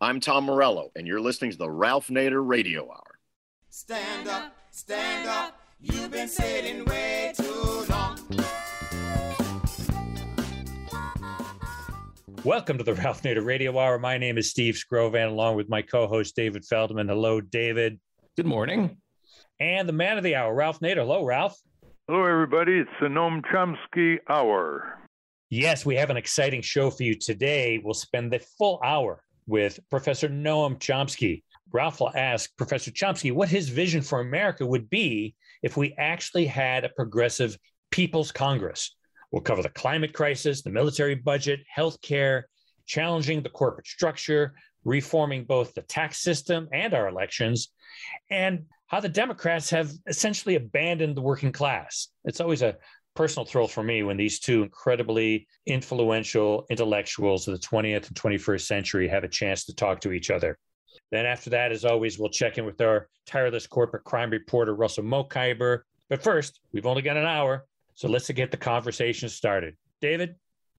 I'm Tom Morello, and you're listening to the Ralph Nader Radio Hour. Stand up, stand up. You've been sitting way too long. Welcome to the Ralph Nader Radio Hour. My name is Steve Scrovan, along with my co-host David Feldman. Hello, David. Good morning. And the man of the hour, Ralph Nader. Hello, Ralph. Hello, everybody. It's the Noam Chomsky Hour. Yes, we have an exciting show for you today. We'll spend the full hour with Professor Noam Chomsky. Ralph will ask Professor Chomsky what his vision for America would be if we actually had a progressive People's Congress. We'll cover the climate crisis, the military budget, healthcare, challenging the corporate structure, reforming both the tax system and our elections, and how the Democrats have essentially abandoned the working class. It's always a personal thrill for me when these two incredibly influential intellectuals of the 20th and 21st century have a chance to talk to each other. Then, after that, as always, we'll check in with our tireless corporate crime reporter, Russell Mokhiber. But first, we've only got an hour, so let's get the conversation started. David?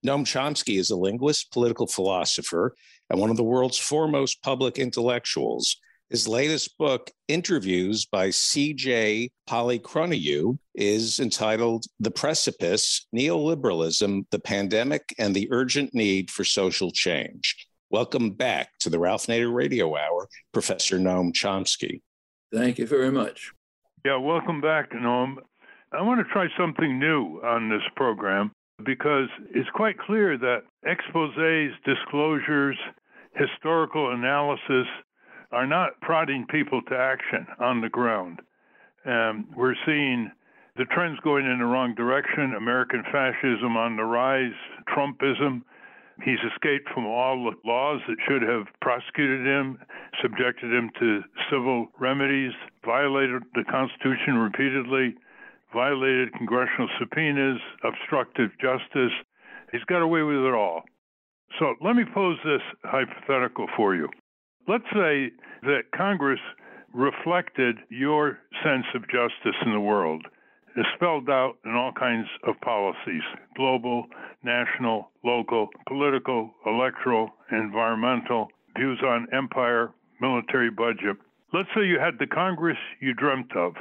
Noam Chomsky is a linguist, political philosopher, and one of the world's foremost public intellectuals. His latest book, Interviews by C.J. Polychroniou, is entitled The Precipice Neoliberalism, the Pandemic, and the Urgent Need for Social Change. Welcome back to the Ralph Nader Radio Hour, Professor Noam Chomsky. Thank you very much. Yeah, welcome back, Noam. I want to try something new on this program because it's quite clear that exposes, disclosures, historical analysis are not prodding people to action on the ground. Um, we're seeing the trends going in the wrong direction American fascism on the rise, Trumpism. He's escaped from all the laws that should have prosecuted him, subjected him to civil remedies, violated the Constitution repeatedly, violated congressional subpoenas, obstructed justice. He's got away with it all. So let me pose this hypothetical for you. Let's say that Congress reflected your sense of justice in the world, is spelled out in all kinds of policies global, national, local, political, electoral, environmental, views on empire, military budget. Let's say you had the Congress you dreamt of,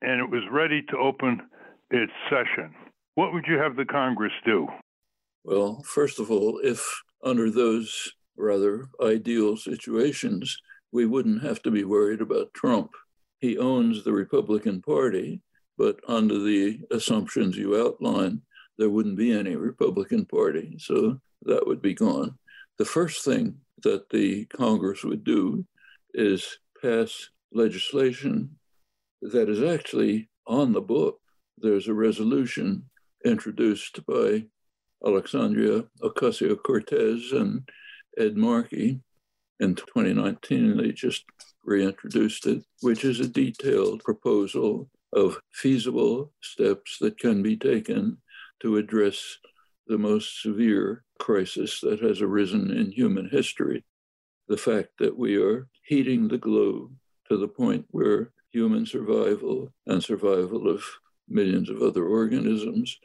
and it was ready to open its session. What would you have the Congress do? Well, first of all, if under those rather ideal situations, we wouldn't have to be worried about Trump. He owns the Republican Party, but under the assumptions you outline, there wouldn't be any Republican Party. So that would be gone. The first thing that the Congress would do is pass legislation that is actually on the book. There's a resolution introduced by Alexandria Ocasio Cortez and Ed Markey. In 2019, they just reintroduced it, which is a detailed proposal of feasible steps that can be taken to address the most severe crisis that has arisen in human history. The fact that we are heating the globe to the point where human survival and survival of millions of other organisms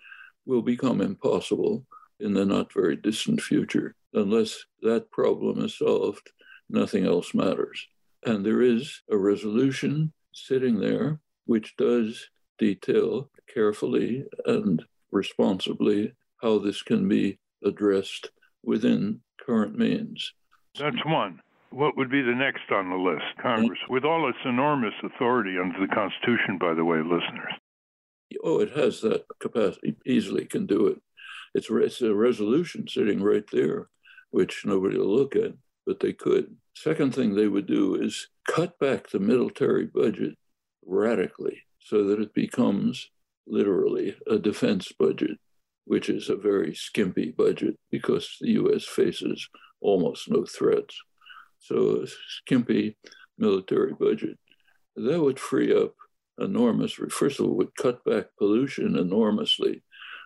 will become impossible in the not very distant future. Unless that problem is solved, nothing else matters. And there is a resolution sitting there which does detail carefully and responsibly how this can be addressed within current means. That's one. What would be the next on the list? Congress, with all its enormous authority under the Constitution, by the way, listeners. Oh, it has that capacity, easily can do it. It's, it's a resolution sitting right there, which nobody will look at, but they could. Second thing they would do is cut back the military budget radically so that it becomes literally a defense budget, which is a very skimpy budget because the US faces almost no threats. So, a skimpy military budget. That would free up enormous, first of all, would cut back pollution enormously.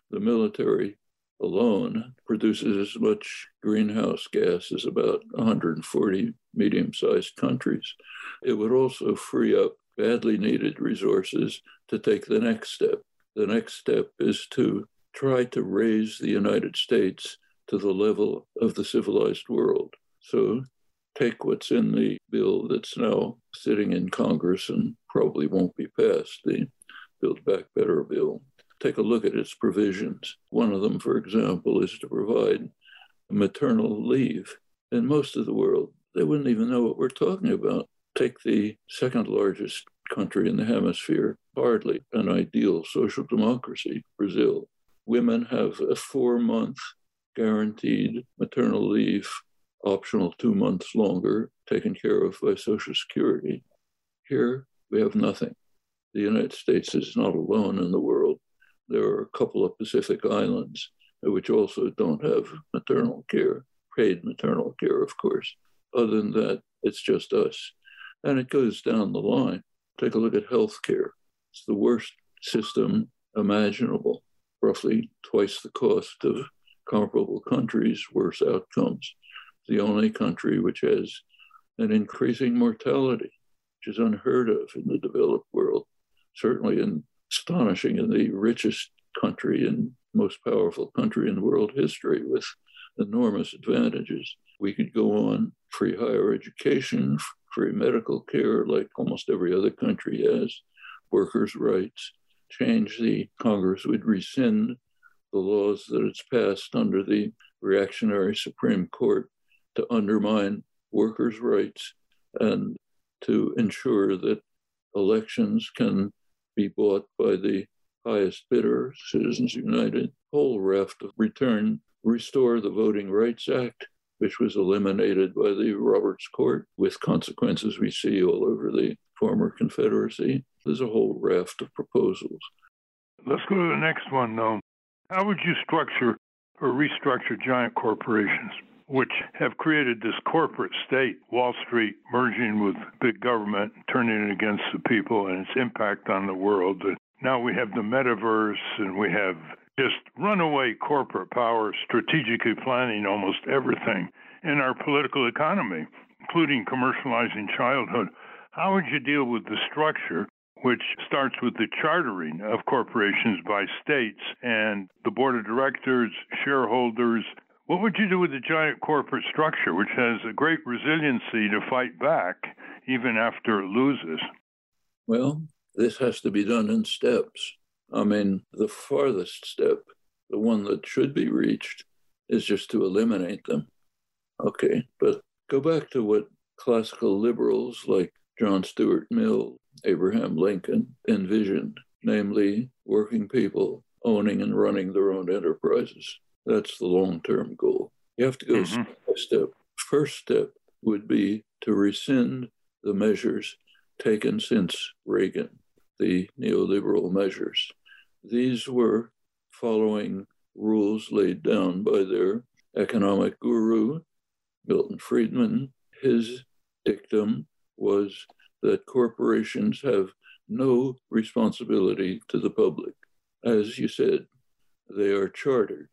The military alone produces as much greenhouse gas as about 140 medium sized countries. It would also free up badly needed resources to take the next step. The next step is to try to raise the United States to the level of the civilized world. So take what's in the bill that's now sitting in Congress and probably won't be passed, the Build Back Better bill. Take a look at its provisions. One of them, for example, is to provide maternal leave. In most of the world, they wouldn't even know what we're talking about. Take the second largest country in the hemisphere, hardly an ideal social democracy, Brazil. Women have a four month guaranteed maternal leave, optional two months longer, taken care of by Social Security. Here, we have nothing. The United States is not alone in the world. There are a couple of Pacific islands which also don't have maternal care, paid maternal care, of course. Other than that, it's just us. And it goes down the line. Take a look at healthcare. It's the worst system imaginable, roughly twice the cost of comparable countries, worse outcomes. The only country which has an increasing mortality, which is unheard of in the developed world, certainly in astonishing in the richest country and most powerful country in world history with enormous advantages. We could go on free higher education, free medical care, like almost every other country has, workers' rights, change the Congress would rescind the laws that it's passed under the reactionary Supreme Court to undermine workers' rights and to ensure that elections can be bought by the highest bidder, Citizens United, whole raft of return, restore the Voting Rights Act, which was eliminated by the Roberts Court with consequences we see all over the former Confederacy. There's a whole raft of proposals. Let's go to the next one, though. How would you structure or restructure giant corporations, which have created this corporate state, Wall Street merging with big government, turning it against the people and its impact on the world? Now we have the metaverse and we have just runaway corporate power strategically planning almost everything in our political economy, including commercializing childhood. How would you deal with the structure, which starts with the chartering of corporations by states and the board of directors, shareholders? What would you do with the giant corporate structure, which has a great resiliency to fight back even after it loses? Well, this has to be done in steps. I mean, the farthest step, the one that should be reached, is just to eliminate them. Okay, but go back to what classical liberals like John Stuart Mill, Abraham Lincoln envisioned, namely working people owning and running their own enterprises. That's the long term goal. You have to go mm-hmm. step by step. First step would be to rescind the measures taken since Reagan, the neoliberal measures. These were following rules laid down by their economic guru, Milton Friedman. His dictum was that corporations have no responsibility to the public. As you said, they are chartered.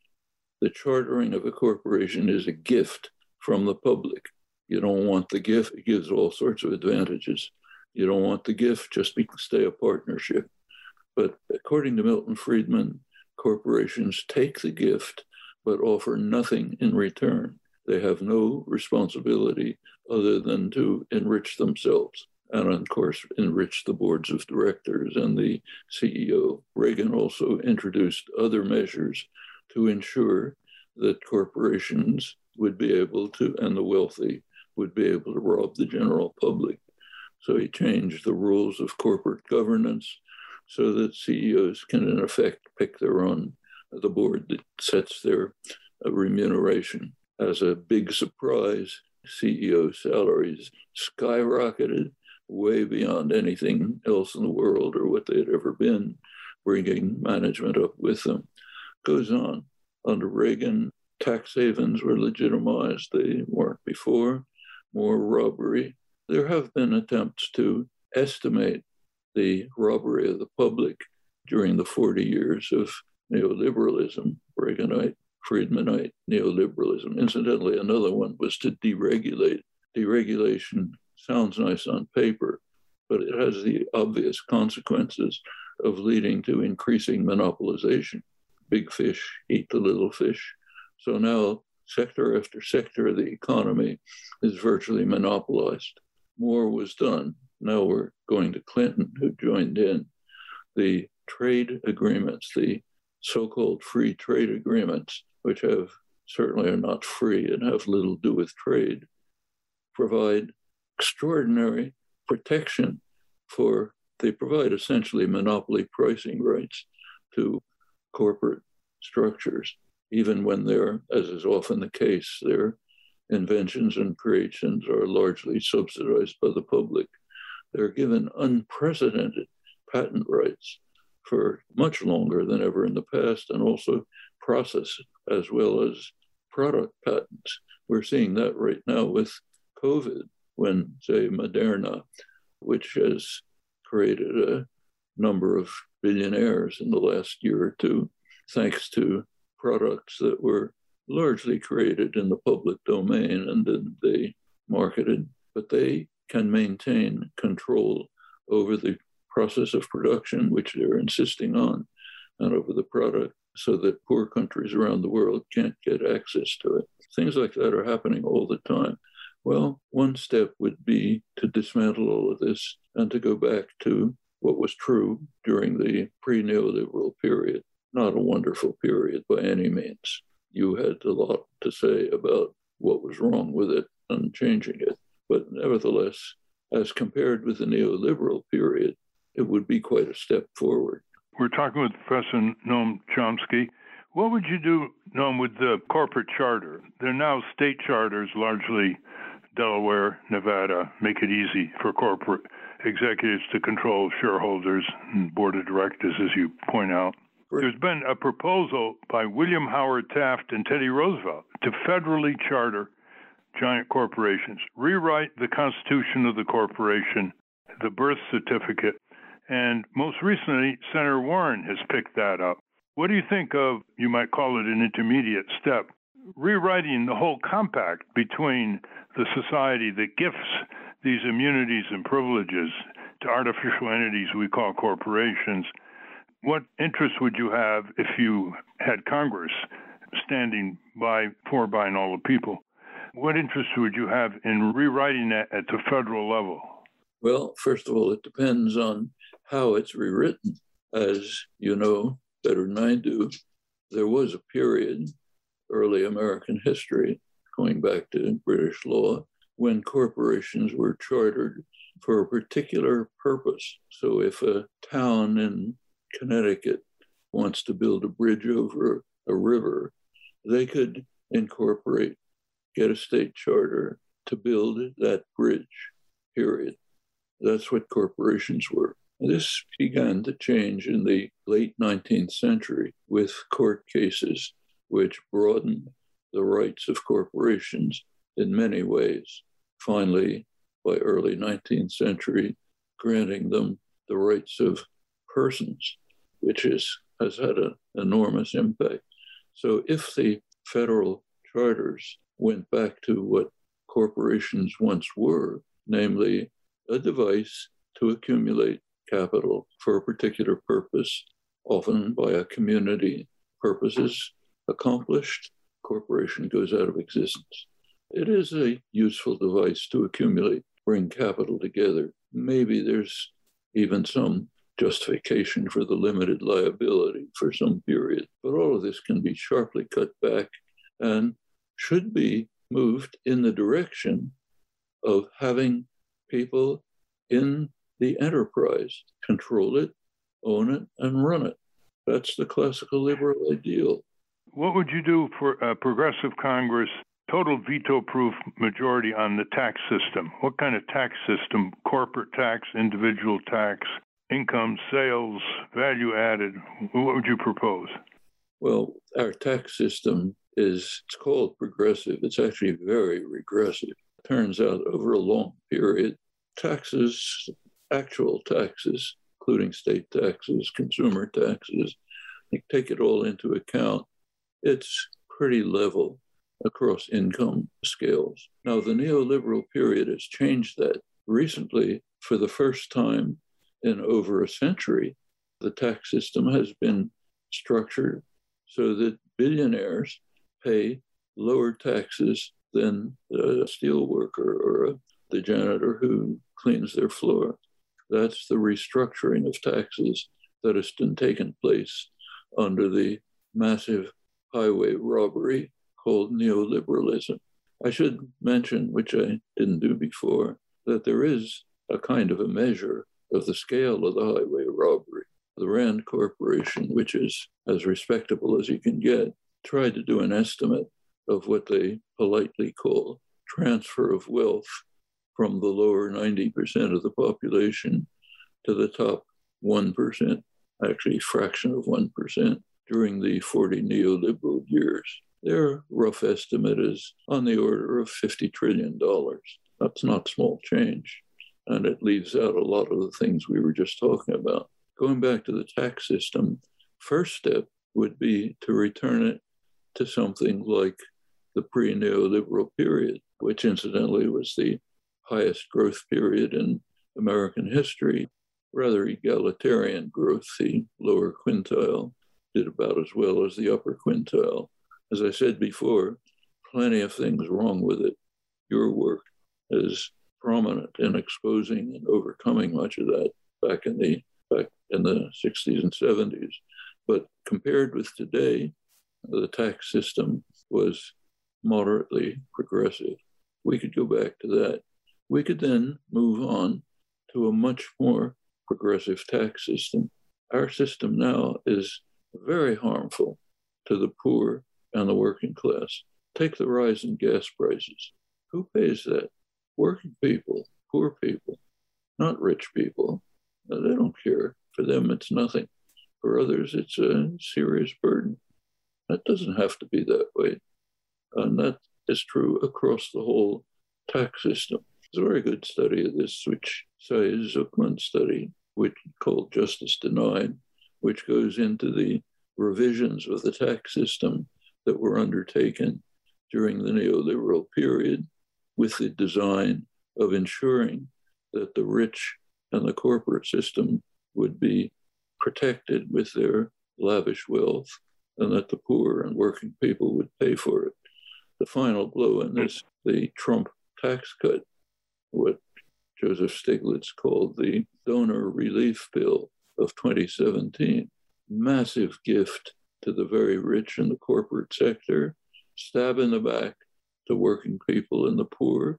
The chartering of a corporation is a gift from the public. You don't want the gift, it gives all sorts of advantages. You don't want the gift, just stay a partnership. But according to Milton Friedman, corporations take the gift but offer nothing in return. They have no responsibility other than to enrich themselves and, of course, enrich the boards of directors and the CEO. Reagan also introduced other measures to ensure that corporations would be able to, and the wealthy would be able to rob the general public. So he changed the rules of corporate governance so that CEOs can, in effect, pick their own, the board that sets their uh, remuneration. As a big surprise, CEO salaries skyrocketed way beyond anything else in the world or what they had ever been, bringing management up with them. Goes on. Under Reagan, tax havens were legitimized. They weren't before. More robbery, there have been attempts to estimate the robbery of the public during the 40 years of neoliberalism, Reaganite, Friedmanite neoliberalism. Incidentally, another one was to deregulate. Deregulation sounds nice on paper, but it has the obvious consequences of leading to increasing monopolization. Big fish eat the little fish. So now sector after sector of the economy is virtually monopolized. More was done. Now we're going to Clinton, who joined in. The trade agreements, the so called free trade agreements, which have certainly are not free and have little to do with trade, provide extraordinary protection for, they provide essentially monopoly pricing rights to corporate structures, even when they're, as is often the case, their inventions and creations are largely subsidized by the public. They're given unprecedented patent rights for much longer than ever in the past, and also process as well as product patents. We're seeing that right now with COVID, when, say, Moderna, which has created a number of billionaires in the last year or two, thanks to products that were largely created in the public domain and then they marketed, but they can maintain control over the process of production, which they're insisting on, and over the product so that poor countries around the world can't get access to it. Things like that are happening all the time. Well, one step would be to dismantle all of this and to go back to what was true during the pre neoliberal period. Not a wonderful period by any means. You had a lot to say about what was wrong with it and changing it. But nevertheless, as compared with the neoliberal period, it would be quite a step forward. We're talking with Professor Noam Chomsky. What would you do, Noam, with the corporate charter? They're now state charters, largely Delaware, Nevada, make it easy for corporate executives to control shareholders and board of directors, as you point out. There's been a proposal by William Howard Taft and Teddy Roosevelt to federally charter giant corporations, rewrite the constitution of the corporation, the birth certificate, and most recently, Senator Warren has picked that up. What do you think of, you might call it an intermediate step, rewriting the whole compact between the society that gifts these immunities and privileges to artificial entities we call corporations. What interest would you have if you had Congress standing by for buying all the people? What interest would you have in rewriting that at the federal level? Well, first of all, it depends on how it's rewritten. As you know better than I do, there was a period, early American history, going back to British law, when corporations were chartered for a particular purpose. So if a town in Connecticut wants to build a bridge over a river, they could incorporate, get a state charter to build that bridge, period. That's what corporations were. This began to change in the late 19th century with court cases, which broadened the rights of corporations in many ways. Finally, by early 19th century, granting them the rights of persons, which is, has had an enormous impact. So if the federal charters went back to what corporations once were, namely a device to accumulate capital for a particular purpose, often by a community, purposes accomplished, corporation goes out of existence. It is a useful device to accumulate, bring capital together. Maybe there's even some justification for the limited liability for some period, but all of this can be sharply cut back and should be moved in the direction of having people in the enterprise control it, own it, and run it. That's the classical liberal ideal. What would you do for a progressive Congress, total veto proof majority on the tax system? What kind of tax system? Corporate tax, individual tax, income, sales, value added? What would you propose? Well, our tax system is it's called progressive. It's actually very regressive. Turns out over a long period, taxes, actual taxes, including state taxes, consumer taxes, take it all into account, it's pretty level across income scales. Now, the neoliberal period has changed that. Recently, for the first time in over a century, the tax system has been structured so that billionaires pay lower taxes than a steel worker or the janitor who cleans their floor. That's the restructuring of taxes that has been taken place under the massive highway robbery called neoliberalism. I should mention, which I didn't do before, that there is a kind of a measure of the scale of the highway robbery. The Rand Corporation, which is as respectable as you can get, tried to do an estimate of what they politely call transfer of wealth from the lower 90% of the population to the top 1%, actually fraction of 1% during the 40 neoliberal years. Their rough estimate is on the order of $50 trillion. That's not small change. And it leaves out a lot of the things we were just talking about. Going back to the tax system, first step would be to return it to something like the pre neoliberal period, which incidentally was the highest growth period in American history, rather egalitarian growth. The lower quintile did about as well as the upper quintile. As I said before, plenty of things wrong with it. Your work is prominent in exposing and overcoming much of that back in the back in the 60s and 70s. But compared with today, the tax system was moderately progressive. We could go back to that. We could then move on to a much more progressive tax system. Our system now is very harmful to the poor and the working class. Take the rise in gas prices. Who pays that? Working people, poor people, not rich people. Uh, they don't care. For them, it's nothing. For others, it's a serious burden. That doesn't have to be that way. And that is true across the whole tax system. There's a very good study of this, which Saez Zucman study, which called Justice Denied, which goes into the revisions of the tax system that were undertaken during the neoliberal period with the design of ensuring that the rich and the corporate system would be protected with their lavish wealth and that the poor and working people would pay for it. The final blow in this, the Trump tax cut, what Joseph Stiglitz called the donor relief bill of 2017. Massive gift to the very rich in the corporate sector, stab in the back to working people and the poor,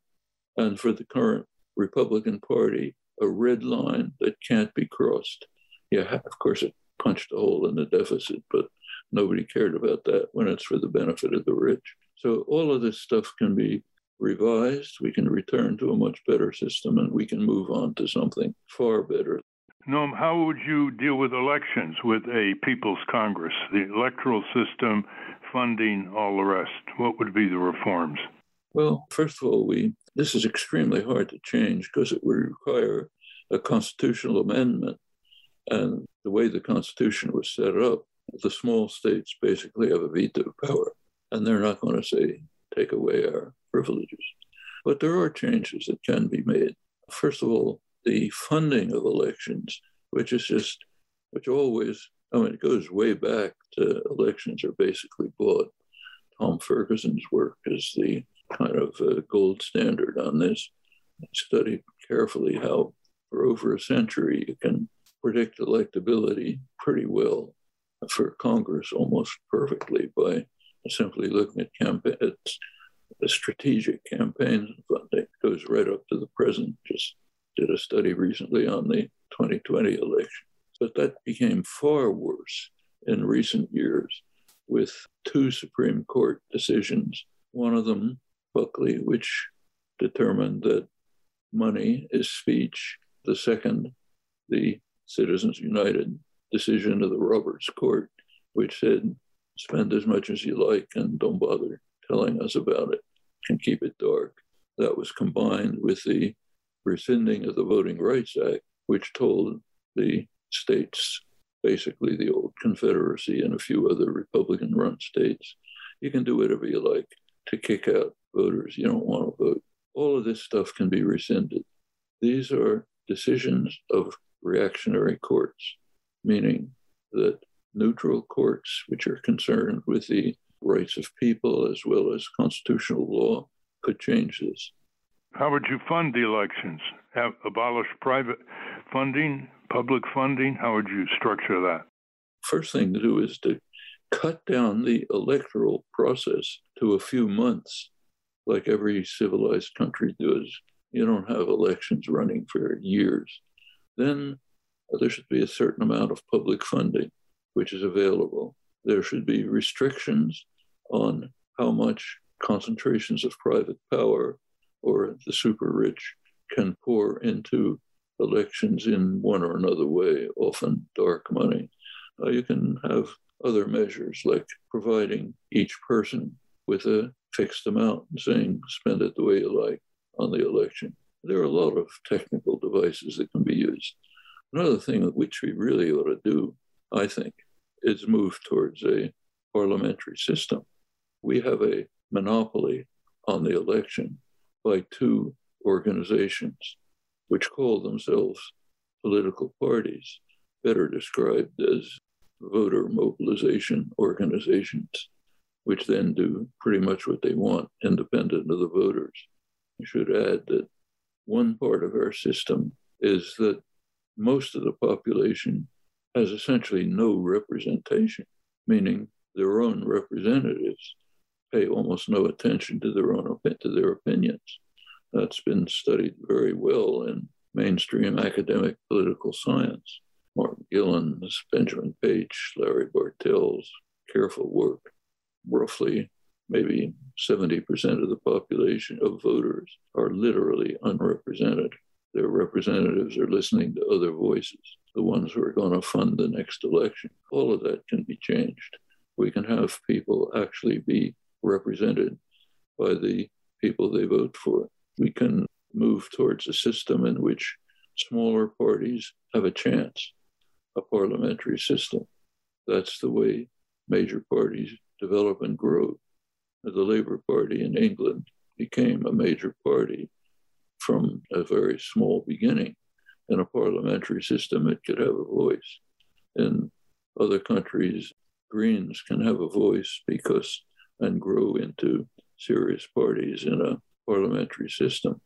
and for the current Republican Party, a red line that can't be crossed. Yeah, of course, it punched a hole in the deficit, but nobody cared about that when it's for the benefit of the rich. So all of this stuff can be revised, we can return to a much better system, and we can move on to something far better. Noam, how would you deal with elections with a People's Congress, the electoral system, funding, all the rest? What would be the reforms? Well, first of all, we this is extremely hard to change because it would require a constitutional amendment. And the way the Constitution was set up, the small states basically have a veto power, and they're not going to say, take away our privileges. But there are changes that can be made. First of all, the funding of elections, which is just, which always, I mean, it goes way back to elections are basically bought. Tom Ferguson's work is the kind of uh, gold standard on this. I studied carefully how, for over a century, you can predict electability pretty well for Congress almost perfectly by simply looking at campaigns the strategic campaign funding goes right up to the present. Just did a study recently on the 2020 election. But that became far worse in recent years with two Supreme Court decisions. One of them, Buckley, which determined that money is speech. The second, the Citizens United decision of the Roberts Court, which said, spend as much as you like and don't bother telling us about it and keep it dark. That was combined with the rescinding of the Voting Rights Act, which told the states, basically the old Confederacy and a few other Republican run states, you can do whatever you like to kick out voters you don't want to vote. All of this stuff can be rescinded. These are decisions of reactionary courts, meaning that neutral courts, which are concerned with the rights of people as well as constitutional law could change this. How would you fund the elections? Have abolish private funding, public funding? How would you structure that? First thing to do is to cut down the electoral process to a few months, like every civilized country does. You don't have elections running for years. Then uh, there should be a certain amount of public funding which is available. There should be restrictions on how much concentrations of private power or the super rich can pour into elections in one or another way, often dark money. Uh, you can have other measures like providing each person with a fixed amount and saying, spend it the way you like on the election. There are a lot of technical devices that can be used. Another thing which we really ought to do, I think, is move towards a parliamentary system. We have a monopoly on the election by two organizations which call themselves political parties, better described as voter mobilization organizations, which then do pretty much what they want, independent of the voters. I should add that one part of our system is that most of the population has essentially no representation, meaning their own representatives pay almost no attention to their own to their opinions. That's been studied very well in mainstream academic political science. Martin Gilens, Benjamin Page, Larry Bartels, careful work. Roughly, maybe 70% of the population of voters are literally unrepresented. Their representatives are listening to other voices, the ones who are going to fund the next election. All of that can be changed. We can have people actually be represented by the people they vote for. We can move towards a system in which smaller parties have a chance, a parliamentary system. That's the way major parties develop and grow. The Labour Party in England became a major party from a very small beginning. In a parliamentary system, it could have a voice. In other countries, Greens can have a voice because and grow into serious parties in a parliamentary system.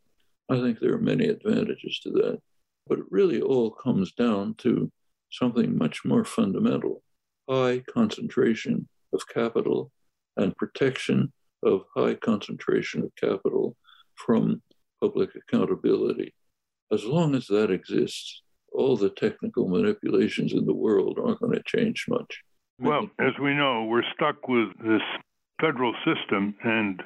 I think there are many advantages to that. But it really all comes down to something much more fundamental high concentration of capital and protection of high concentration of capital from public accountability. As long as that exists, all the technical manipulations in the world aren't going to change much. Well, as we know, we're stuck with this federal system, and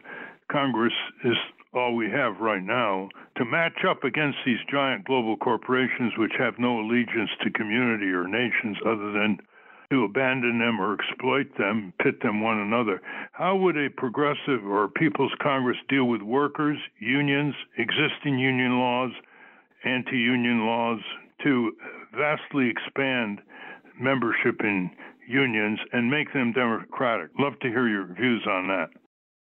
Congress is all we have right now to match up against these giant global corporations which have no allegiance to community or nations other than to abandon them or exploit them, pit them one another. How would a progressive or People's Congress deal with workers, unions, existing union laws, anti union laws to vastly expand membership in unions and make them democratic? Love to hear your views on that.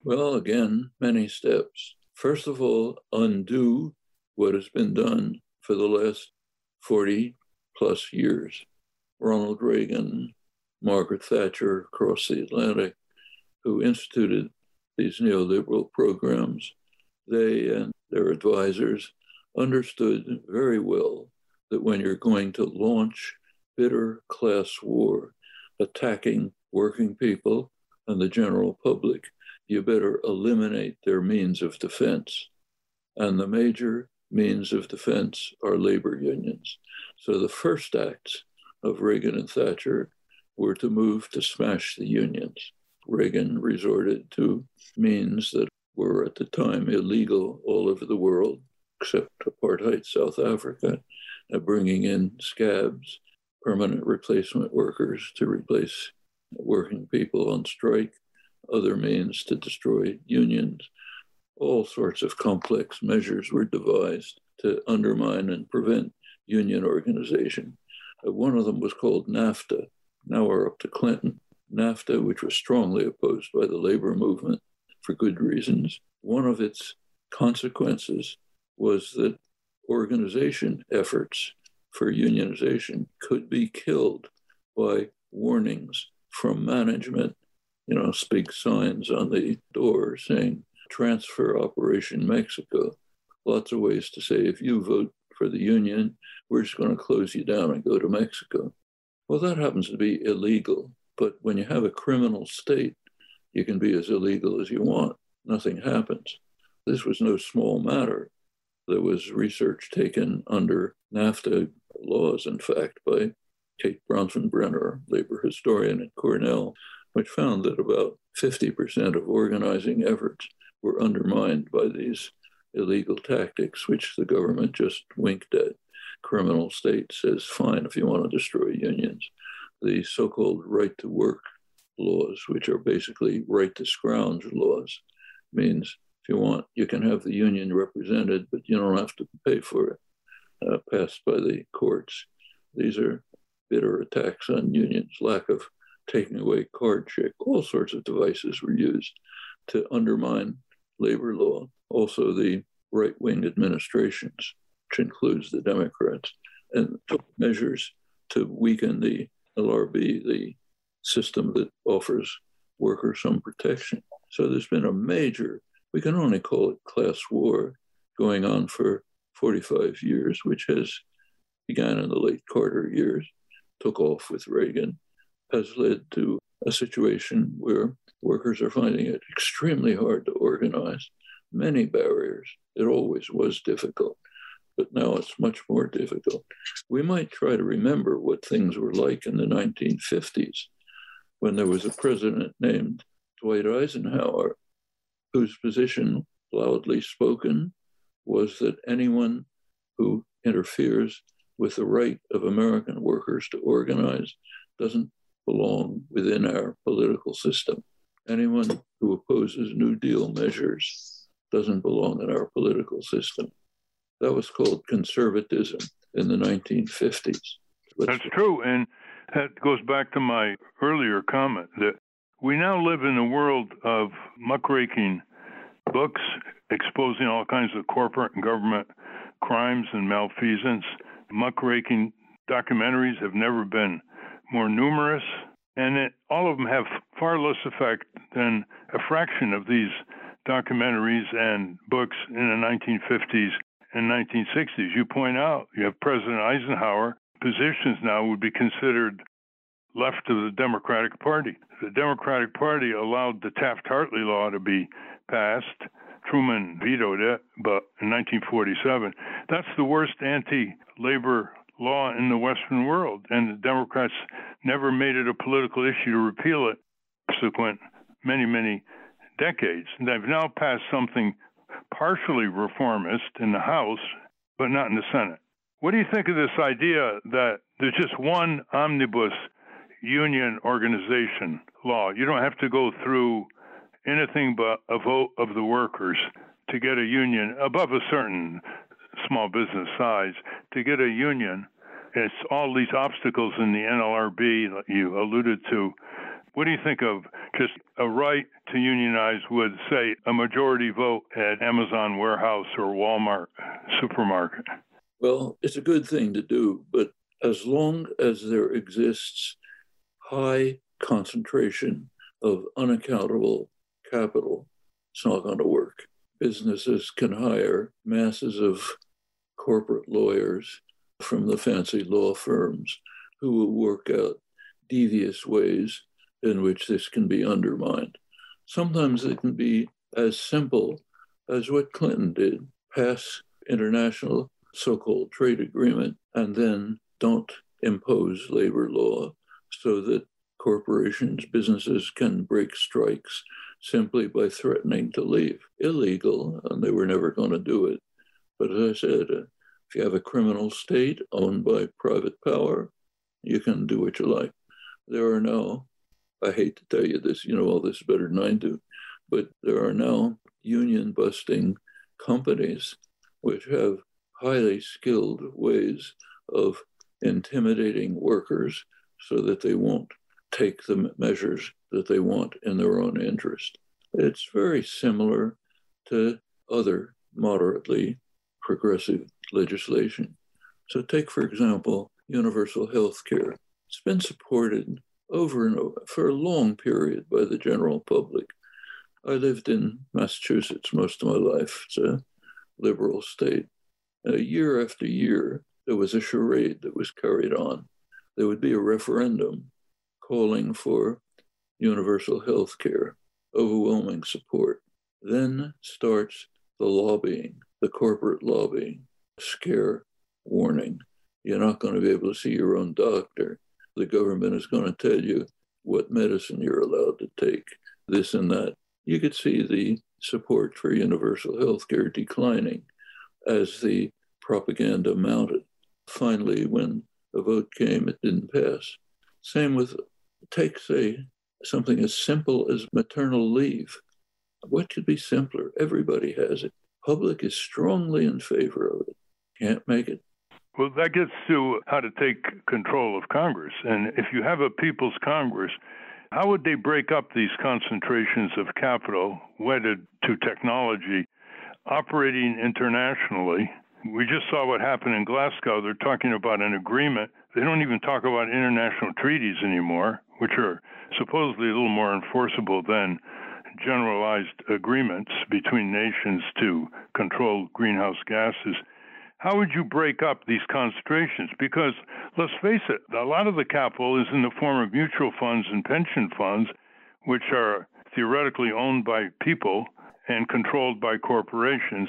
Well, again, many steps. First of all, undo what has been done for the last 40 plus years. Ronald Reagan, Margaret Thatcher across the Atlantic, who instituted these neoliberal programs, they and their advisors understood very well that when you're going to launch bitter class war attacking working people and the general public, you better eliminate their means of defense. And the major means of defense are labor unions. So the first acts of Reagan and Thatcher were to move to smash the unions. Reagan resorted to means that were at the time illegal all over the world, except apartheid South Africa, uh, bringing in scabs, permanent replacement workers to replace working people on strike, other means to destroy unions. All sorts of complex measures were devised to undermine and prevent union organization. Uh, one of them was called NAFTA. Now we're up to Clinton. NAFTA, which was strongly opposed by the labor movement for good reasons, one of its consequences was that organization efforts for unionization could be killed by warnings from management you know, big signs on the door saying transfer operation Mexico. Lots of ways to say if you vote for the union, we're just going to close you down and go to Mexico. Well, that happens to be illegal. But when you have a criminal state, you can be as illegal as you want. Nothing happens. This was no small matter. There was research taken under NAFTA laws, in fact, by Kate Bronfenbrenner, labor historian at Cornell, which found that about 50% of organizing efforts were undermined by these illegal tactics, which the government just winked at. Criminal state says, fine, if you want to destroy unions. The so called right to work laws, which are basically right to scrounge laws, means if you want, you can have the union represented, but you don't have to pay for it, uh, passed by the courts. These are bitter attacks on unions, lack of taking away card check, all sorts of devices were used to undermine labor law. Also, the right wing administrations, which includes the Democrats, and took measures to weaken the NLRB, the system that offers workers some protection. So there's been a major we can only call it class war going on for 45 years, which has begun in the late Carter years, took off with Reagan, has led to a situation where workers are finding it extremely hard to organize, many barriers. It always was difficult, but now it's much more difficult. We might try to remember what things were like in the 1950s when there was a president named Dwight Eisenhower whose position, loudly spoken, was that anyone who interferes with the right of American workers to organize doesn't belong within our political system. Anyone who opposes New Deal measures doesn't belong in our political system. That was called conservatism in the 1950s. That's true. And that goes back to my earlier comment that we now live in a world of muckraking books exposing all kinds of corporate and government crimes and malfeasance. Muckraking documentaries have never been more numerous, and it, all of them have far less effect than a fraction of these documentaries and books in the 1950s and 1960s. You point out you have President Eisenhower. Positions now would be considered left of the Democratic Party. The Democratic Party allowed the Taft Hartley law to be passed. Truman vetoed it, but in 1947, that's the worst anti labor law in the Western world. And the Democrats never made it a political issue to repeal it, subsequent many, many decades. And they've now passed something partially reformist in the House, but not in the Senate. What do you think of this idea that there's just one omnibus union organization law. You don't have to go through anything but a vote of the workers to get a union above a certain small business size. To get a union, it's all these obstacles in the NLRB that you alluded to. What do you think of just a right to unionize with, say, a majority vote at Amazon warehouse or Walmart supermarket? Well, it's a good thing to do, but as long as there exists high concentration of unaccountable capital, it's not going to work. Businesses can hire masses of corporate lawyers from the fancy law firms who will work out devious ways in which this can be undermined. Sometimes it can be as simple as what Clinton did pass international so called trade agreement and then don't impose labor law so that corporations, businesses can break strikes simply by threatening to leave. Illegal, and they were never going to do it. But as I said, uh, if you have a criminal state owned by private power, you can do what you like. There are now, I hate to tell you this, you know all this better than I do, but there are now union busting companies which have highly skilled ways of intimidating workers so that they won't take the measures that they want in their own interest. It's very similar to other moderately progressive legislation. So, take, for example, universal health care. It's been supported over and over for a long period by the general public. I lived in Massachusetts most of my life. It's a liberal state. Year after year, there was a charade that was carried on. There would be a referendum calling for universal health care, overwhelming support. Then starts the lobbying, the corporate lobbying, scare warning. You're not going to be able to see your own doctor. The government is going to tell you what medicine you're allowed to take, this and that. You could see the support for universal health care declining as the propaganda mounted. Finally, when a vote came, it didn't pass. Same with, take, say, something as simple as maternal leave. What could be simpler? Everybody has it. Public is strongly in favor of it. Can't make it. Well, that gets to how to take control of Congress. And if you have a People's Congress, how would they break up these concentrations of capital wedded to technology operating internationally? We just saw what happened in Glasgow. They're talking about an agreement. They don't even talk about international treaties anymore, which are supposedly a little more enforceable than generalized agreements between nations to control greenhouse gases. How would you break up these concentrations? Because let's face it, a lot of the capital is in the form of mutual funds and pension funds, which are theoretically owned by people and controlled by corporations.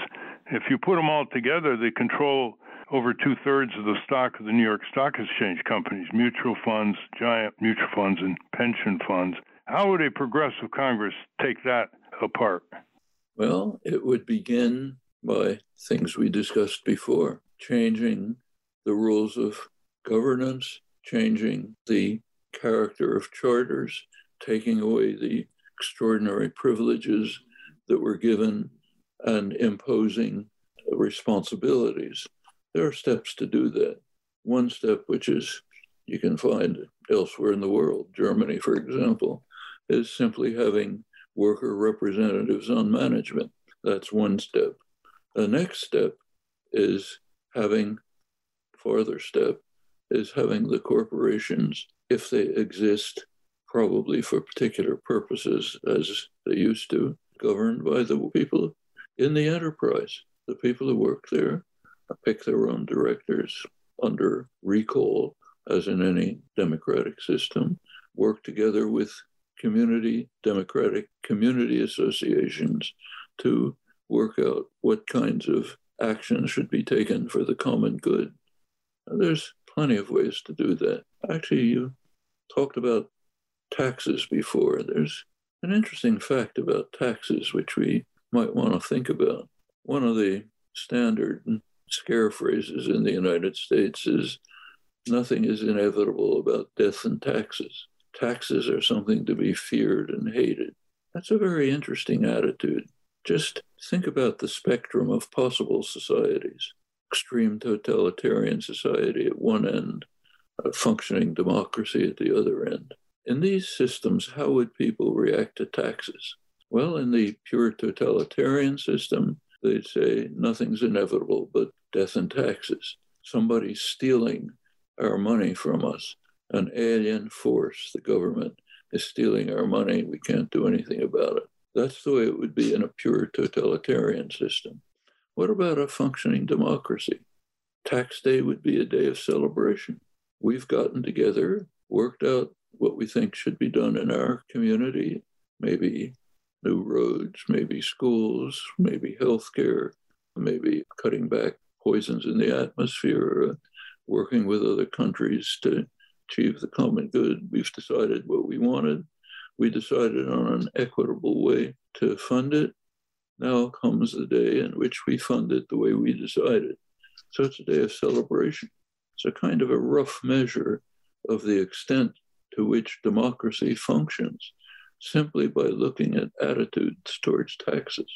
If you put them all together, they control over two thirds of the stock of the New York Stock Exchange companies, mutual funds, giant mutual funds, and pension funds. How would a progressive Congress take that apart? Well, it would begin by things we discussed before changing the rules of governance, changing the character of charters, taking away the extraordinary privileges that were given, and imposing responsibilities. There are steps to do that. One step, which is you can find elsewhere in the world, Germany, for example, is simply having worker representatives on management. That's one step. The next step is having, farther step, is having the corporations, if they exist, probably for particular purposes as they used to, governed by the people in the enterprise. The people who work there pick their own directors under recall, as in any democratic system, work together with community, democratic community associations to work out what kinds of actions should be taken for the common good. There's plenty of ways to do that. Actually, you talked about taxes before. There's an interesting fact about taxes which we might want to think about. One of the standard scare phrases in the United States is nothing is inevitable about death and taxes. Taxes are something to be feared and hated. That's a very interesting attitude. Just think about the spectrum of possible societies extreme totalitarian society at one end, a functioning democracy at the other end. In these systems, how would people react to taxes? Well, in the pure totalitarian system, they'd say nothing's inevitable but death and taxes. Somebody's stealing our money from us. An alien force, the government, is stealing our money. We can't do anything about it. That's the way it would be in a pure totalitarian system. What about a functioning democracy? Tax day would be a day of celebration. We've gotten together, worked out what we think should be done in our community, maybe new roads, maybe schools, maybe healthcare, maybe cutting back poisons in the atmosphere, uh, working with other countries to achieve the common good. We've decided what we wanted. We decided on an equitable way to fund it. Now comes the day in which we fund it the way we decided. So it's a day of celebration. It's a kind of a rough measure of the extent to which democracy functions simply by looking at attitudes towards taxes.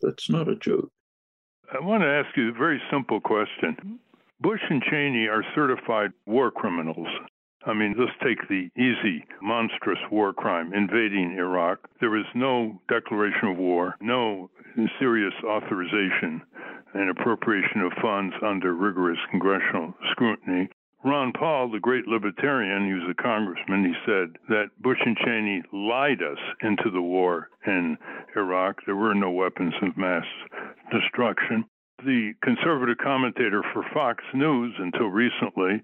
That's not a joke. I want to ask you a very simple question. Bush and Cheney are certified war criminals. I mean, let's take the easy, monstrous war crime, invading Iraq. There was no declaration of war, no serious authorization and appropriation of funds under rigorous congressional scrutiny. Ron Paul, the great libertarian, he was a congressman, he said that Bush and Cheney lied us into the war in Iraq. There were no weapons of mass destruction. The conservative commentator for Fox News until recently,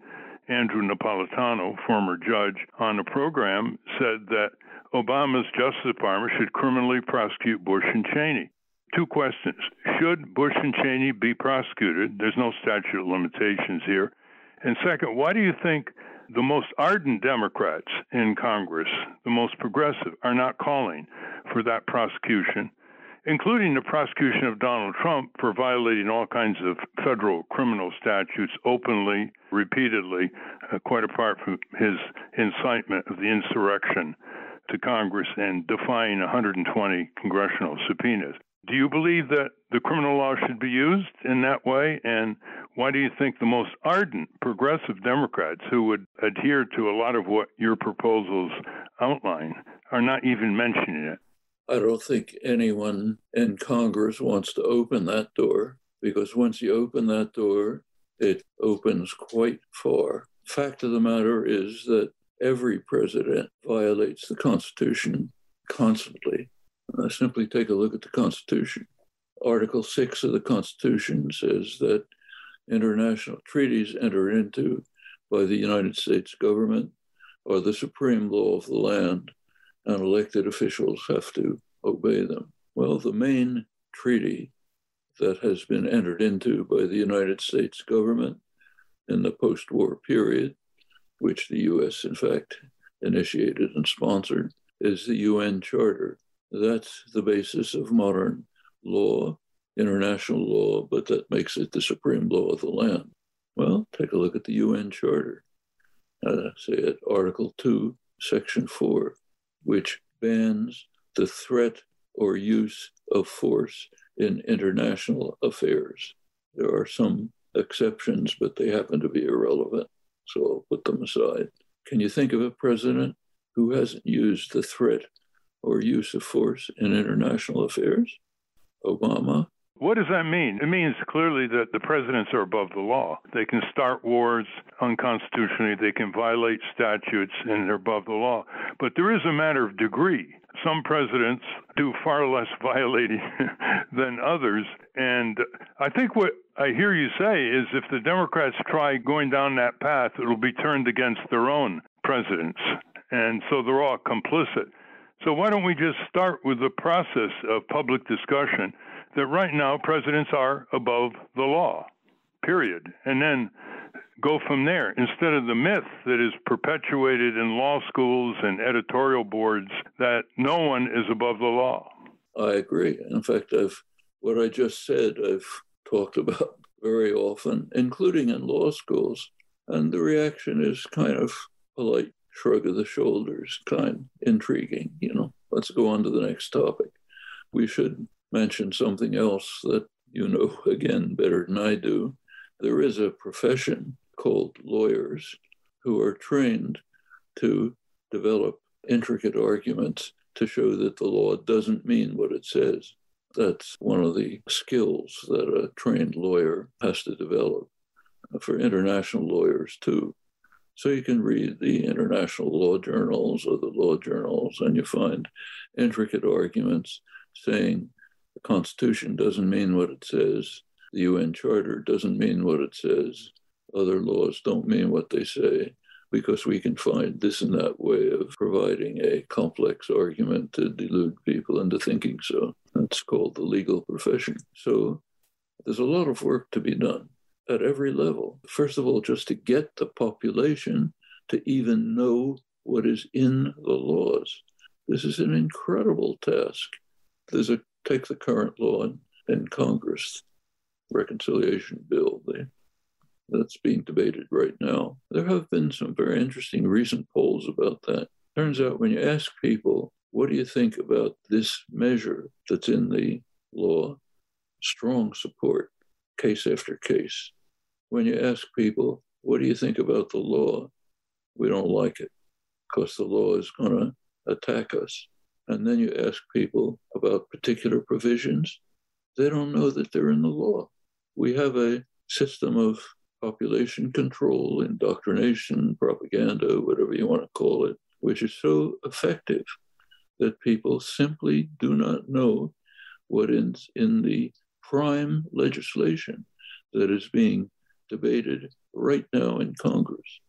Andrew Napolitano, former judge on the program, said that Obama's Justice Department should criminally prosecute Bush and Cheney. Two questions. Should Bush and Cheney be prosecuted? There's no statute of limitations here. And second, why do you think the most ardent Democrats in Congress, the most progressive, are not calling for that prosecution, including the prosecution of Donald Trump for violating all kinds of federal criminal statutes openly, repeatedly, uh, quite apart from his incitement of the insurrection to Congress and defying 120 congressional subpoenas? Do you believe that the criminal law should be used in that way? And why do you think the most ardent progressive Democrats who would adhere to a lot of what your proposals outline are not even mentioning it? I don't think anyone in Congress wants to open that door because once you open that door, it opens quite far. Fact of the matter is that every president violates the Constitution constantly. Uh, simply take a look at the Constitution. Article 6 of the Constitution says that international treaties entered into by the United States government are the supreme law of the land, and elected officials have to obey them. Well, the main treaty that has been entered into by the United States government in the post war period, which the US, in fact, initiated and sponsored, is the UN Charter that's the basis of modern law, international law, but that makes it the supreme law of the land. Well, take a look at the UN Charter. Uh, say at Article 2, Section 4, which bans the threat or use of force in international affairs. There are some exceptions, but they happen to be irrelevant, so I'll put them aside. Can you think of a president who hasn't used the threat or use of force in international affairs. Obama. What does that mean? It means clearly that the presidents are above the law. They can start wars unconstitutionally, they can violate statutes, and they're above the law. But there is a matter of degree. Some presidents do far less violating than others. And I think what I hear you say is if the Democrats try going down that path, it'll be turned against their own presidents. And so they're all complicit. So why don't we just start with the process of public discussion that right now presidents are above the law, period, and then go from there instead of the myth that is perpetuated in law schools and editorial boards that no one is above the law. I agree. In fact, I've what I just said, I've talked about very often, including in law schools, and the reaction is kind of polite shrug of the shoulders, kind, intriguing, you know. Let's go on to the next topic. We should mention something else that you know, again, better than I do. There is a profession called lawyers who are trained to develop intricate arguments to show that the law doesn't mean what it says. That's one of the skills that a trained lawyer has to develop. For international lawyers, too, so you can read the international law journals or the law journals, and you find intricate arguments saying the Constitution doesn't mean what it says, the UN Charter doesn't mean what it says, other laws don't mean what they say, because we can find this and that way of providing a complex argument to delude people into thinking so. That's called the legal profession. So there's a lot of work to be done at every level. First of all, just to get the population to even know what is in the laws. This is an incredible task. There's a take the current law in, in Congress, reconciliation bill that's being debated right now. There have been some very interesting recent polls about that. Turns out when you ask people, what do you think about this measure that's in the law? Strong support case after case. When you ask people, what do you think about the law? We don't like it because the law is going to attack us. And then you ask people about particular provisions, they don't know that they're in the law. We have a system of population control, indoctrination, propaganda, whatever you want to call it, which is so effective that people simply do not know what is in the prime legislation that is being debated right now in Congress.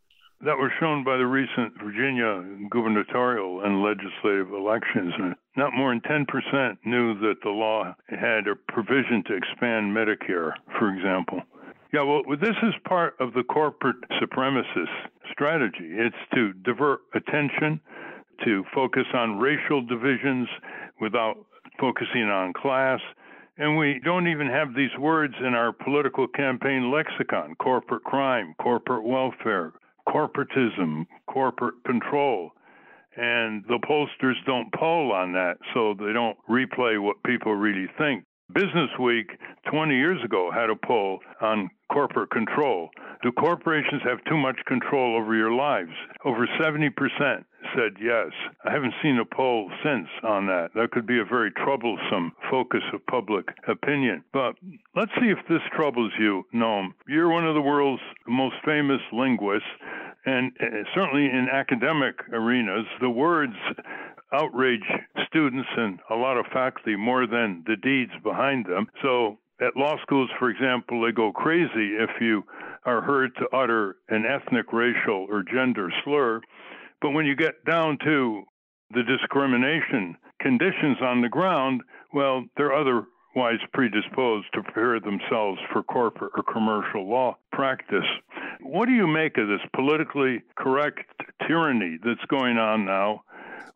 That was shown by the recent Virginia gubernatorial and legislative elections. Not more than 10% knew that the law had a provision to expand Medicare, for example. Yeah, well, this is part of the corporate supremacist strategy. It's to divert attention, to focus on racial divisions without focusing on class. And we don't even have these words in our political campaign lexicon corporate crime, corporate welfare, corporatism, corporate control. And the pollsters don't poll on that, so they don't replay what people really think. Business Week 20 years ago had a poll on corporate control. Do corporations have too much control over your lives? Over 70% said yes. I haven't seen a poll since on that. That could be a very troublesome focus of public opinion. But let's see if this troubles you, Noam. You're one of the world's most famous linguists, and uh, certainly in academic arenas, the words outrage students and a lot of faculty more than the deeds behind them. So at law schools, for example, they go crazy if you are heard to utter an ethnic, racial, or gender slur. But when you get down to the discrimination conditions on the ground, well, they're otherwise predisposed to prepare themselves for corporate or commercial law practice. What do you make of this politically correct tyranny that's going on now,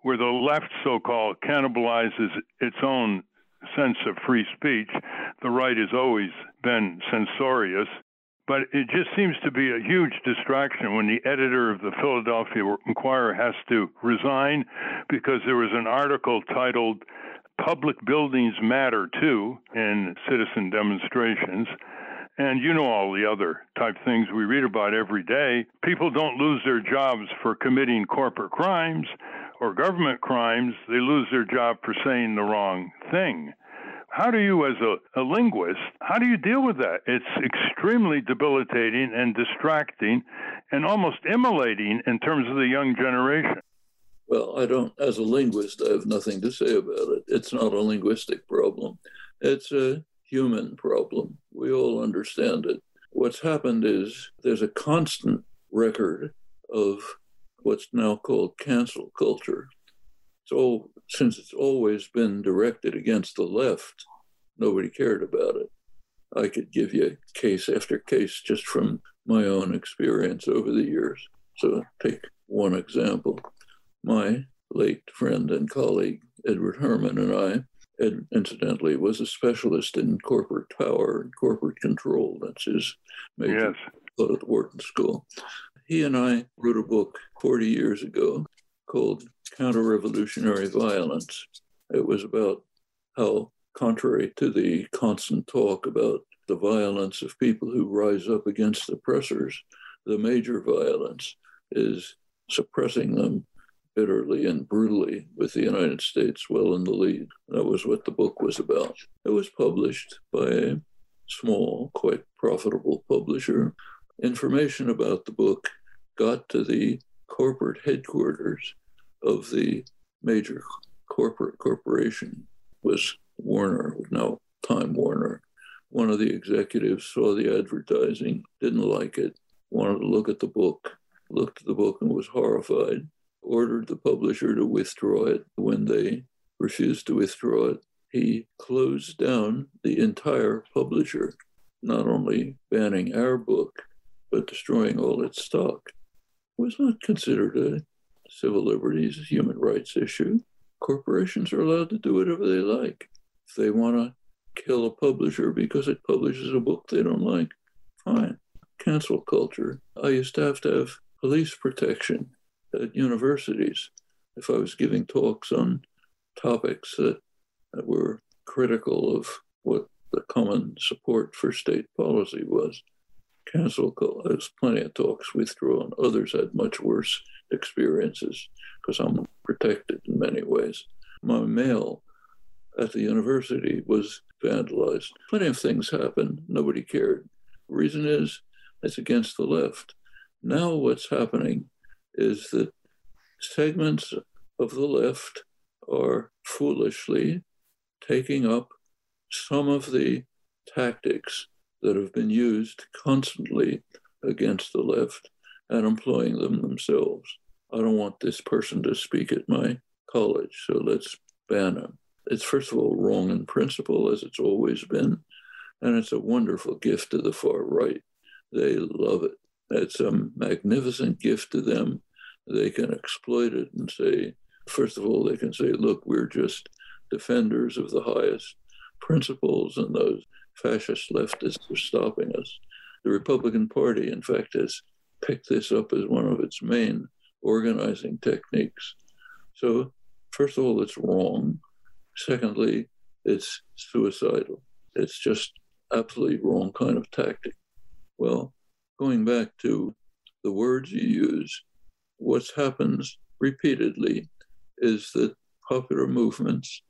where the left so called cannibalizes its own sense of free speech. The right has always been censorious. But it just seems to be a huge distraction when the editor of the Philadelphia Inquirer has to resign because there was an article titled Public Buildings Matter Too in citizen demonstrations. And you know all the other type things we read about every day. People don't lose their jobs for committing corporate crimes or government crimes, they lose their job for saying the wrong thing. How do you, as a, a linguist, how do you deal with that? It's extremely debilitating and distracting and almost immolating in terms of the young generation. Well, I don't, as a linguist, I have nothing to say about it. It's not a linguistic problem, it's a human problem. We all understand it. What's happened is there's a constant record of what's now called cancel culture. So, since it's always been directed against the left, nobody cared about it. I could give you case after case just from my own experience over the years. So, take one example. My late friend and colleague, Edward Herman, and I, Ed, incidentally, was a specialist in corporate power and corporate control. That's his major yes. at the Wharton School. He and I wrote a book 40 years ago called Counter Revolutionary Violence. It was about how, contrary to the constant talk about the violence of people who rise up against oppressors, the major violence is suppressing them bitterly and brutally with the United States well in the lead. That was what the book was about. It was published by a small, quite profitable publisher information about the book got to the corporate headquarters of the major corporate corporation was Warner, now Time Warner. One of the executives saw the advertising, didn't like it, wanted to look at the book, looked at the book and was horrified, ordered the publisher to withdraw it. When they refused to withdraw it, he closed down the entire publisher, not only banning our book, but destroying all its stock, was not considered a civil liberties, human rights issue. Corporations are allowed to do whatever they like. If they want to kill a publisher because it publishes a book they don't like, fine. Cancel culture. I used to have to have police protection at universities if I was giving talks on topics that, that were critical of what the common support for state policy was culture. There's plenty of talks withdrawn. Others had much worse experiences because I'm protected in many ways. My mail at the university was vandalized. Plenty of things happened. Nobody cared. The reason is it's against the left. Now, what's happening is that segments of the left are foolishly taking up some of the tactics that have been used constantly against the left and employing them themselves. I don't want this person to speak at my college, so let's ban him. It's first of all wrong in principle, as it's always been, and it's a wonderful gift to the far right. They love it. It's a magnificent gift to them. They can exploit it and say, first of all, they can say, look, we're just defenders of the highest principles, and those fascist leftists are stopping us. The Republican Party, in fact, has picked this up as one of its main organizing techniques. So, first of all, it's wrong. Secondly, it's suicidal. It's just absolutely wrong kind of tactic. Well, going back to the words you use, what happens repeatedly is that popular movements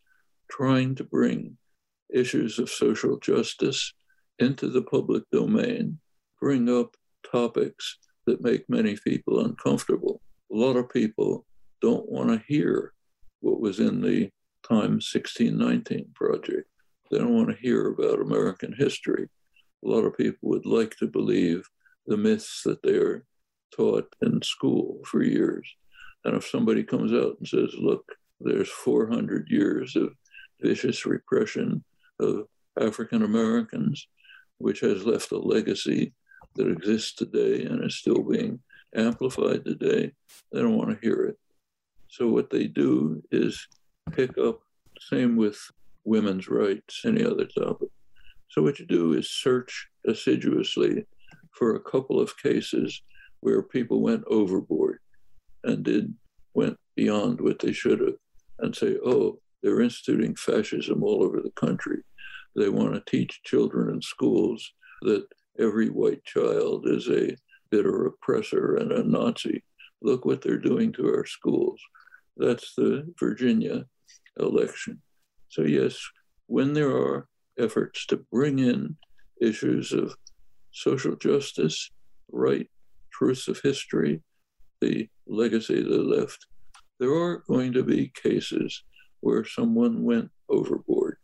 trying to bring issues of social justice into the public domain bring up topics that make many people uncomfortable. A lot of people don't want to hear what was in the Time 1619 project. They don't want to hear about American history. A lot of people would like to believe the myths that they are taught in school for years. And if somebody comes out and says, look, there's 400 years of vicious repression of African Americans, which has left a legacy that exists today and is still being amplified today, they don't want to hear it. So what they do is pick up, same with women's rights, any other topic. So what you do is search assiduously for a couple of cases where people went overboard and did went beyond what they should have and say, oh, they're instituting fascism all over the country. They want to teach children in schools that every white child is a bitter oppressor and a Nazi. Look what they're doing to our schools. That's the Virginia election. So, yes, when there are efforts to bring in issues of social justice, right, truths of history, the legacy of the left, there are going to be cases where someone went overboard.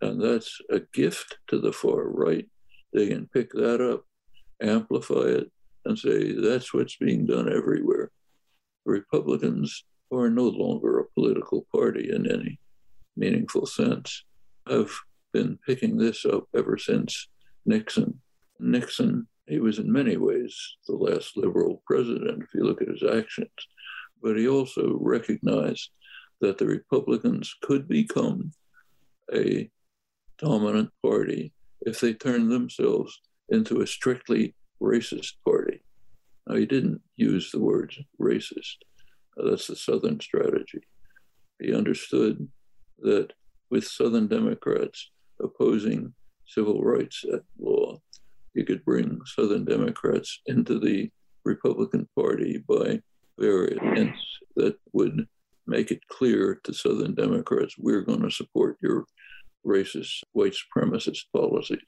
And that's a gift to the far right they can pick that up, amplify it, and say that's what's being done everywhere. Republicans are no longer a political party in any meaningful sense. I've been picking this up ever since Nixon. Nixon, he was in many ways the last liberal president, if you look at his actions, but he also recognized that the Republicans could become a dominant party if they turned themselves into a strictly racist party. Now, he didn't use the words racist. Uh, that's the Southern strategy. He understood that with Southern Democrats opposing civil rights at law, you could bring Southern Democrats into the Republican Party by various hints that would make it clear to Southern Democrats we're going to support your racist, white supremacist policies.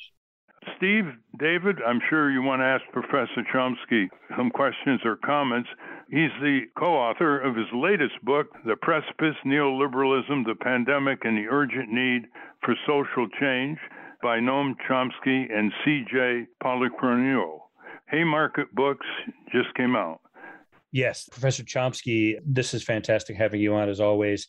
Steve, David, I'm sure you want to ask Professor Chomsky some questions or comments. He's the co author of his latest book, The Precipice Neoliberalism, the Pandemic, and the Urgent Need for Social Change by Noam Chomsky and C.J. Polychroniou. Haymarket Books just came out. Yes, Professor Chomsky, this is fantastic having you on as always.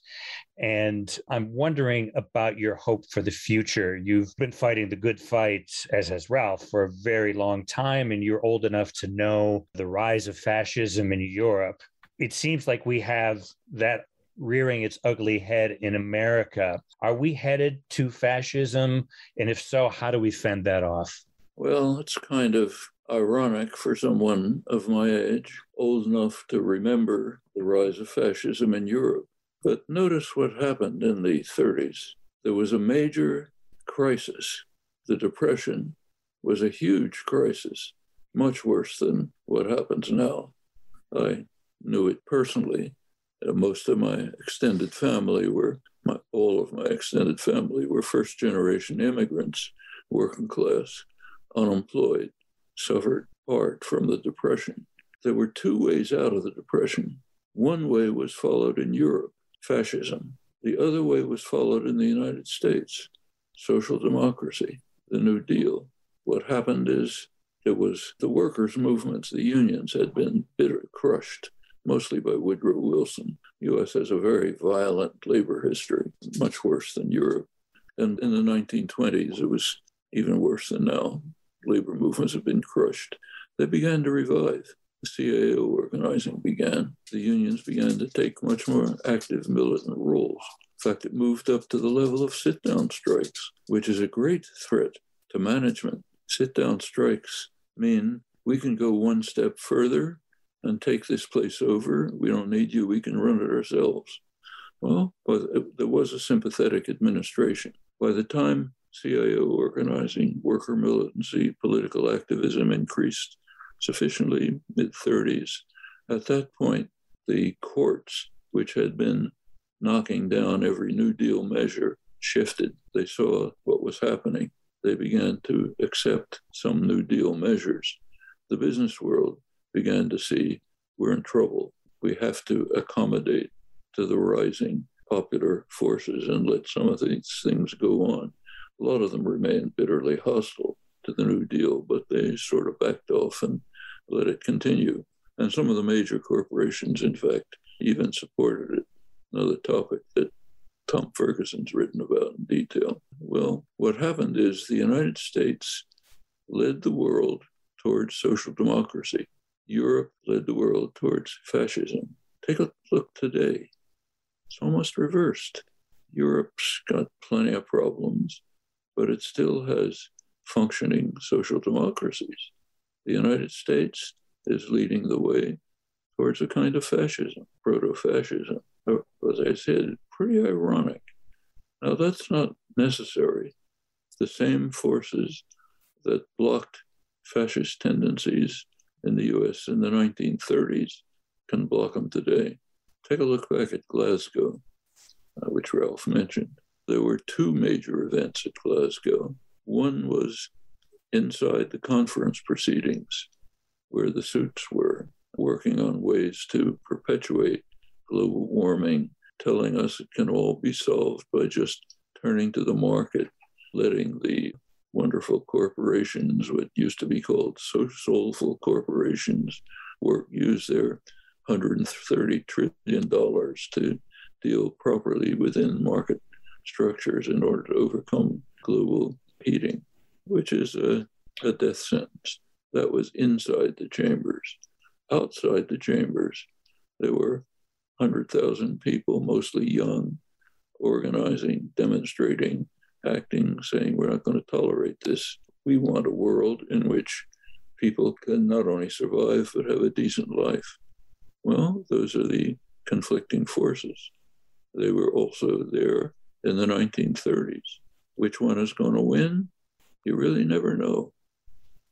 And I'm wondering about your hope for the future. You've been fighting the good fight, as has Ralph, for a very long time, and you're old enough to know the rise of fascism in Europe. It seems like we have that rearing its ugly head in America. Are we headed to fascism? And if so, how do we fend that off? Well, it's kind of ironic for someone of my age, old enough to remember the rise of fascism in Europe. But notice what happened in the 30s. There was a major crisis. The Depression was a huge crisis, much worse than what happens now. I knew it personally. Uh, most of my extended family were, my, all of my extended family were first generation immigrants, working class, unemployed suffered apart from the Depression. There were two ways out of the Depression. One way was followed in Europe, fascism. The other way was followed in the United States, social democracy, the New Deal. What happened is it was the workers' movements, the unions had been bitter, crushed, mostly by Woodrow Wilson. The US has a very violent labor history, much worse than Europe. And in the 1920s, it was even worse than now. Labor movements have been crushed. They began to revive. The CIO organizing began. The unions began to take much more active militant roles. In fact, it moved up to the level of sit down strikes, which is a great threat to management. Sit down strikes mean we can go one step further and take this place over. We don't need you, we can run it ourselves. Well, there was a sympathetic administration. By the time CIO organizing, worker militancy, political activism increased sufficiently mid 30s. At that point, the courts, which had been knocking down every New Deal measure, shifted. They saw what was happening. They began to accept some New Deal measures. The business world began to see we're in trouble. We have to accommodate to the rising popular forces and let some of these things go on. A lot of them remained bitterly hostile to the New Deal, but they sort of backed off and let it continue. And some of the major corporations, in fact, even supported it. Another topic that Tom Ferguson's written about in detail. Well, what happened is the United States led the world towards social democracy. Europe led the world towards fascism. Take a look today. It's almost reversed. Europe's got plenty of problems, but it still has functioning social democracies. The United States is leading the way towards a kind of fascism, proto fascism. As I said, pretty ironic. Now, that's not necessary. The same forces that blocked fascist tendencies in the US in the 1930s can block them today. Take a look back at Glasgow, uh, which Ralph mentioned. There were two major events at Glasgow. One was inside the conference proceedings, where the suits were working on ways to perpetuate global warming, telling us it can all be solved by just turning to the market, letting the wonderful corporations, what used to be called so soulful corporations, work use their 130 trillion dollars to deal properly within market structures in order to overcome global heating, which is a, a death sentence. That was inside the chambers. Outside the chambers, there were 100,000 people, mostly young, organizing, demonstrating, acting, saying, We're not going to tolerate this. We want a world in which people can not only survive, but have a decent life. Well, those are the conflicting forces. They were also there in the 1930s. Which one is going to win? You really never know.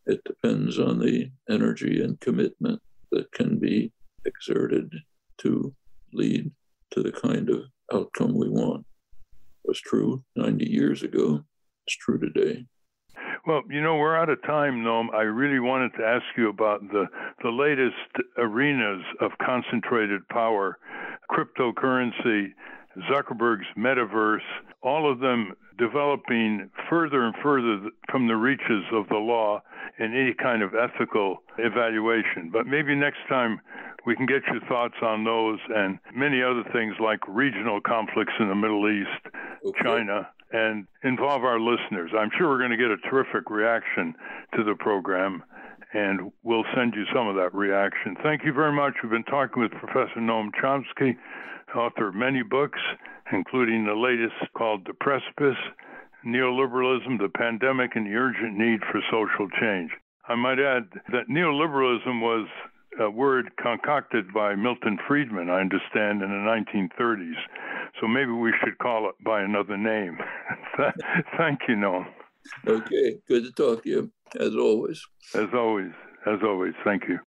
It depends on the energy and commitment that can be exerted to lead to the kind of outcome we want. It was true 90 years ago. It's true today. Well, you know, we're out of time, Noam. I really wanted to ask you about the, the latest arenas of concentrated power, cryptocurrency, Zuckerberg's metaverse, all of them developing further and further from the reaches of the law in any kind of ethical evaluation. But maybe next time we can get your thoughts on those and many other things like regional conflicts in the Middle East, okay. China, and involve our listeners. I'm sure we're going to get a terrific reaction to the program, and we'll send you some of that reaction. Thank you very much. We've been talking with Professor Noam Chomsky, author of many books, including the latest called The Precipice Neoliberalism, the Pandemic, and the Urgent Need for Social Change. I might add that neoliberalism was a word concocted by Milton Friedman, I understand, in the 1930s. So maybe we should call it by another name. Thank you, Noam. Okay, good to talk to you, as always. As always, as always. Thank you.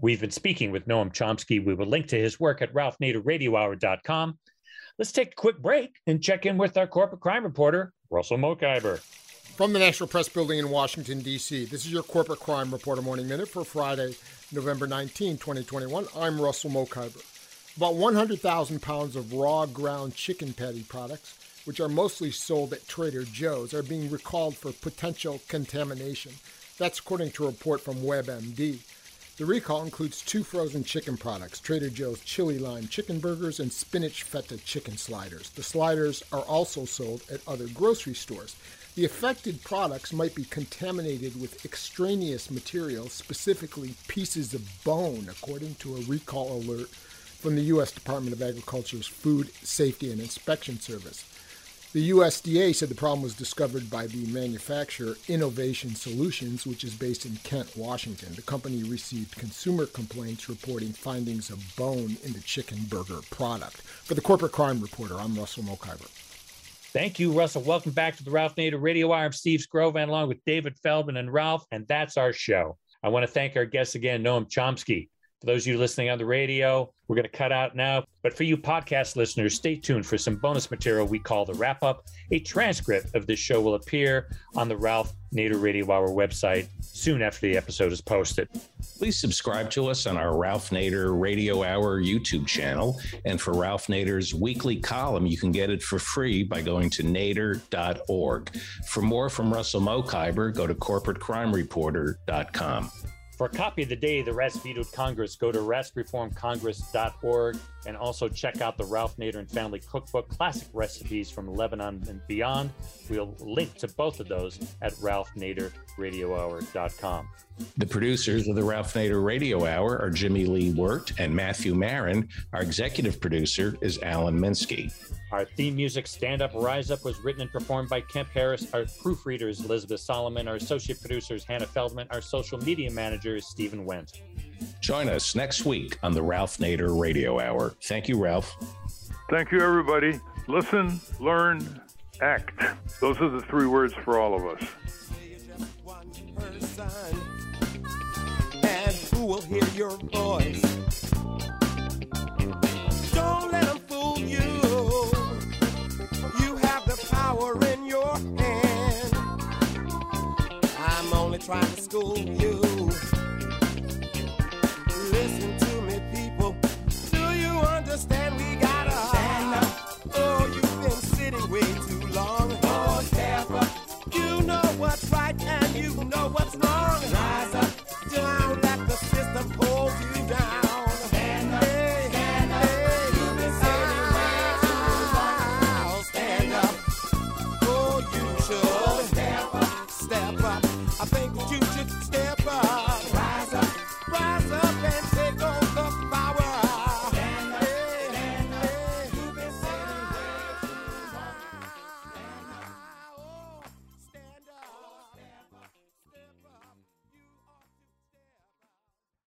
We've been speaking with Noam Chomsky. We will link to his work at ralphnaderradiohour.com. Let's take a quick break and check in with our corporate crime reporter, Russell Mokhiber. From the National Press Building in Washington, D.C., this is your Corporate Crime Reporter Morning Minute for Friday, November 19, 2021. I'm Russell Mokhiber. About 100,000 pounds of raw ground chicken patty products, which are mostly sold at Trader Joe's, are being recalled for potential contamination. That's according to a report from WebMD. The recall includes two frozen chicken products Trader Joe's chili lime chicken burgers and spinach feta chicken sliders. The sliders are also sold at other grocery stores. The affected products might be contaminated with extraneous materials, specifically pieces of bone, according to a recall alert from the U.S. Department of Agriculture's Food Safety and Inspection Service. The USDA said the problem was discovered by the manufacturer Innovative Solutions, which is based in Kent, Washington. The company received consumer complaints reporting findings of bone in the chicken burger product. For the Corporate Crime Reporter, I'm Russell Mokhiber. Thank you, Russell. Welcome back to the Ralph Nader Radio Hour. I'm Steve Skrovan along with David Feldman and Ralph, and that's our show. I want to thank our guests again, Noam Chomsky. For those of you listening on the radio, we're going to cut out now. But for you podcast listeners, stay tuned for some bonus material we call the wrap up. A transcript of this show will appear on the Ralph Nader Radio Hour website soon after the episode is posted. Please subscribe to us on our Ralph Nader Radio Hour YouTube channel. And for Ralph Nader's weekly column, you can get it for free by going to nader.org. For more from Russell Mokhiber, go to corporatecrimereporter.com. For a copy of the day the Rats vetoed Congress, go to ratsreformcongress.org and also check out the Ralph Nader and Family Cookbook, classic recipes from Lebanon and beyond. We'll link to both of those at ralphnaderradiohour.com. The producers of the Ralph Nader Radio Hour are Jimmy Lee Wirt and Matthew Marin. Our executive producer is Alan Minsky. Our theme music, Stand Up, Rise Up, was written and performed by Kemp Harris. Our proofreaders, Elizabeth Solomon. Our associate producers, Hannah Feldman. Our social media manager is Stephen Wendt. Join us next week on the Ralph Nader Radio Hour. Thank you, Ralph. Thank you, everybody. Listen, learn, act. Those are the three words for all of us. And who will hear your voice? Don't let power in your hand. I'm only trying to school you. Listen to me, people. Do you understand? We gotta stand up. Oh, you've been sitting way too long. Oh, step up. You know what's right and you know what's wrong. Rise up.